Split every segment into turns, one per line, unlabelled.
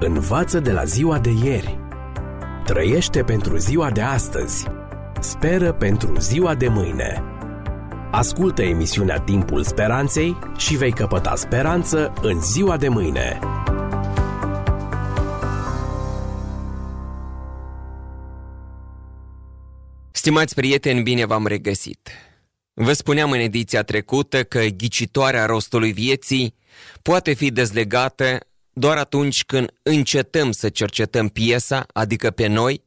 Învață de la ziua de ieri. Trăiește pentru ziua de astăzi. Speră pentru ziua de mâine. Ascultă emisiunea Timpul Speranței și vei căpăta speranță în ziua de mâine.
Stimați prieteni, bine v-am regăsit! Vă spuneam în ediția trecută că ghicitoarea rostului vieții poate fi dezlegată doar atunci când încetăm să cercetăm piesa, adică pe noi,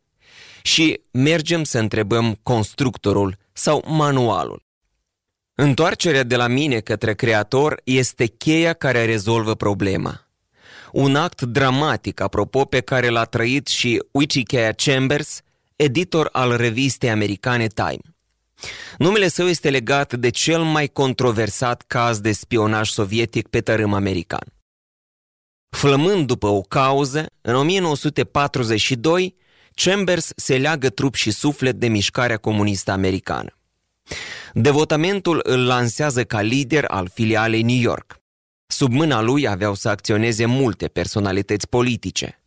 și mergem să întrebăm constructorul sau manualul. Întoarcerea de la mine către creator este cheia care rezolvă problema. Un act dramatic, apropo, pe care l-a trăit și Wichikea Chambers, editor al revistei americane Time. Numele său este legat de cel mai controversat caz de spionaj sovietic pe tărâm american. Flămând după o cauză, în 1942, Chambers se leagă trup și suflet de mișcarea comunistă americană. Devotamentul îl lansează ca lider al filialei New York. Sub mâna lui aveau să acționeze multe personalități politice.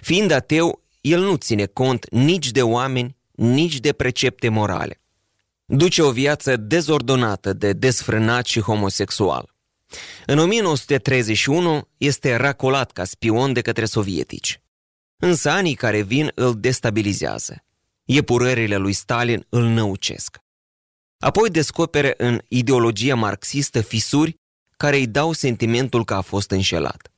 Fiind ateu, el nu ține cont nici de oameni, nici de precepte morale. Duce o viață dezordonată de desfrânat și homosexual. În 1931 este racolat ca spion de către sovietici. Însă anii care vin îl destabilizează. Epurările lui Stalin îl năucesc. Apoi descopere în ideologia marxistă fisuri care îi dau sentimentul că a fost înșelat.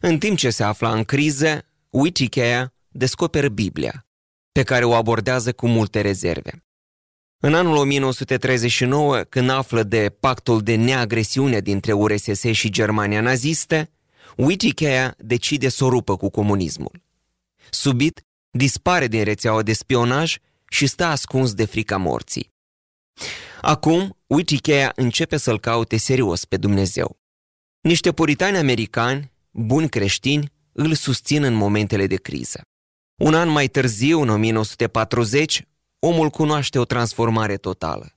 În timp ce se afla în criză, Wichikea descoperă Biblia, pe care o abordează cu multe rezerve. În anul 1939, când află de pactul de neagresiune dintre URSS și Germania nazistă, Wichikea decide să o rupă cu comunismul. Subit, dispare din rețeaua de spionaj și stă ascuns de frica morții. Acum, Wichikea începe să-l caute serios pe Dumnezeu. Niște puritani americani, buni creștini, îl susțin în momentele de criză. Un an mai târziu, în 1940, omul cunoaște o transformare totală.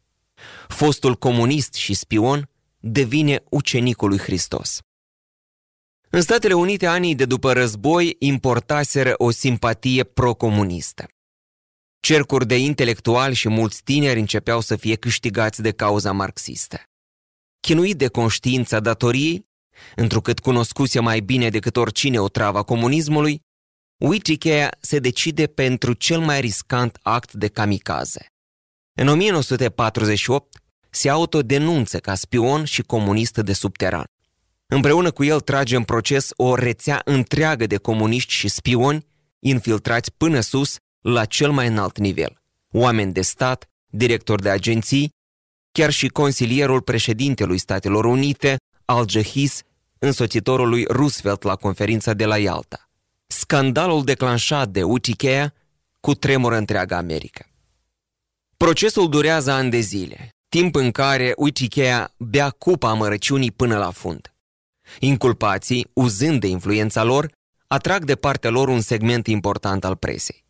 Fostul comunist și spion devine ucenicul lui Hristos. În Statele Unite, anii de după război importaseră o simpatie procomunistă. Cercuri de intelectuali și mulți tineri începeau să fie câștigați de cauza marxistă. Chinuit de conștiința datoriei, întrucât cunoscuse mai bine decât oricine o travă comunismului, Wichikea se decide pentru cel mai riscant act de kamikaze. În 1948 se autodenunță ca spion și comunist de subteran. Împreună cu el trage în proces o rețea întreagă de comuniști și spioni infiltrați până sus la cel mai înalt nivel. Oameni de stat, directori de agenții, chiar și consilierul președintelui Statelor Unite, Al Jahis, însoțitorul lui Roosevelt la conferința de la Yalta. Scandalul declanșat de Utikea cu tremură întreaga America. Procesul durează ani de zile, timp în care Utikea bea cupa amărăciunii până la fund. Inculpații, uzând de influența lor, atrag de partea lor un segment important al presei.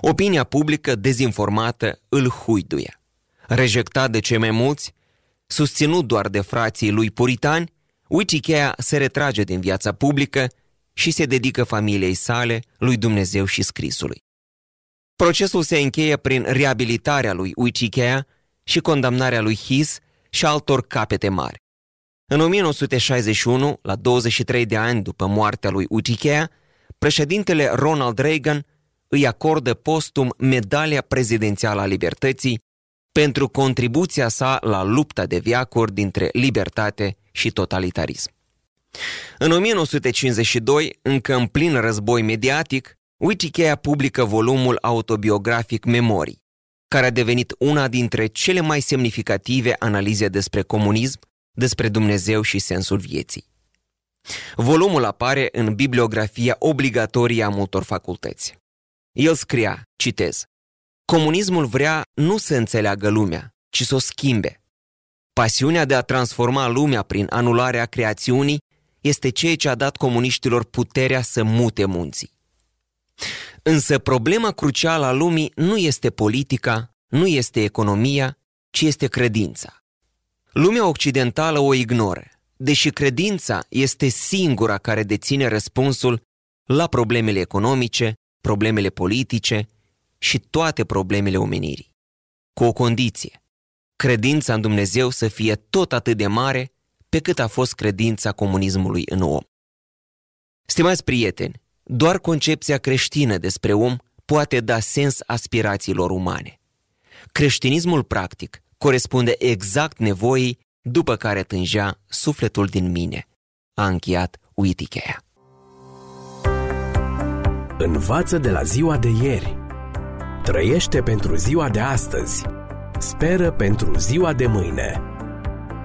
Opinia publică dezinformată îl huiduie. Rejectat de cei mai mulți, susținut doar de frații lui puritani, Wichikea se retrage din viața publică și se dedică familiei sale, lui Dumnezeu și scrisului. Procesul se încheie prin reabilitarea lui Uichikea și condamnarea lui His și altor capete mari. În 1961, la 23 de ani după moartea lui Uichikea, președintele Ronald Reagan îi acordă postum Medalia Prezidențială a Libertății pentru contribuția sa la lupta de viacuri dintre libertate și totalitarism. În 1952, încă în plin război mediatic, Wikicheia publică volumul autobiografic Memorii, care a devenit una dintre cele mai semnificative analize despre comunism, despre Dumnezeu și sensul vieții. Volumul apare în bibliografia obligatorie a multor facultăți. El scria, citez, Comunismul vrea nu să înțeleagă lumea, ci să o schimbe. Pasiunea de a transforma lumea prin anularea creațiunii este ceea ce a dat comuniștilor puterea să mute munții. Însă problema crucială a lumii nu este politica, nu este economia, ci este credința. Lumea occidentală o ignoră, deși credința este singura care deține răspunsul la problemele economice, problemele politice și toate problemele omenirii. Cu o condiție, credința în Dumnezeu să fie tot atât de mare pe cât a fost credința comunismului în om. Stimați prieteni, doar concepția creștină despre om poate da sens aspirațiilor umane. Creștinismul practic corespunde exact nevoii după care tângea sufletul din mine, a încheiat Uiticheia.
Învață de la ziua de ieri. Trăiește pentru ziua de astăzi. Speră pentru ziua de mâine.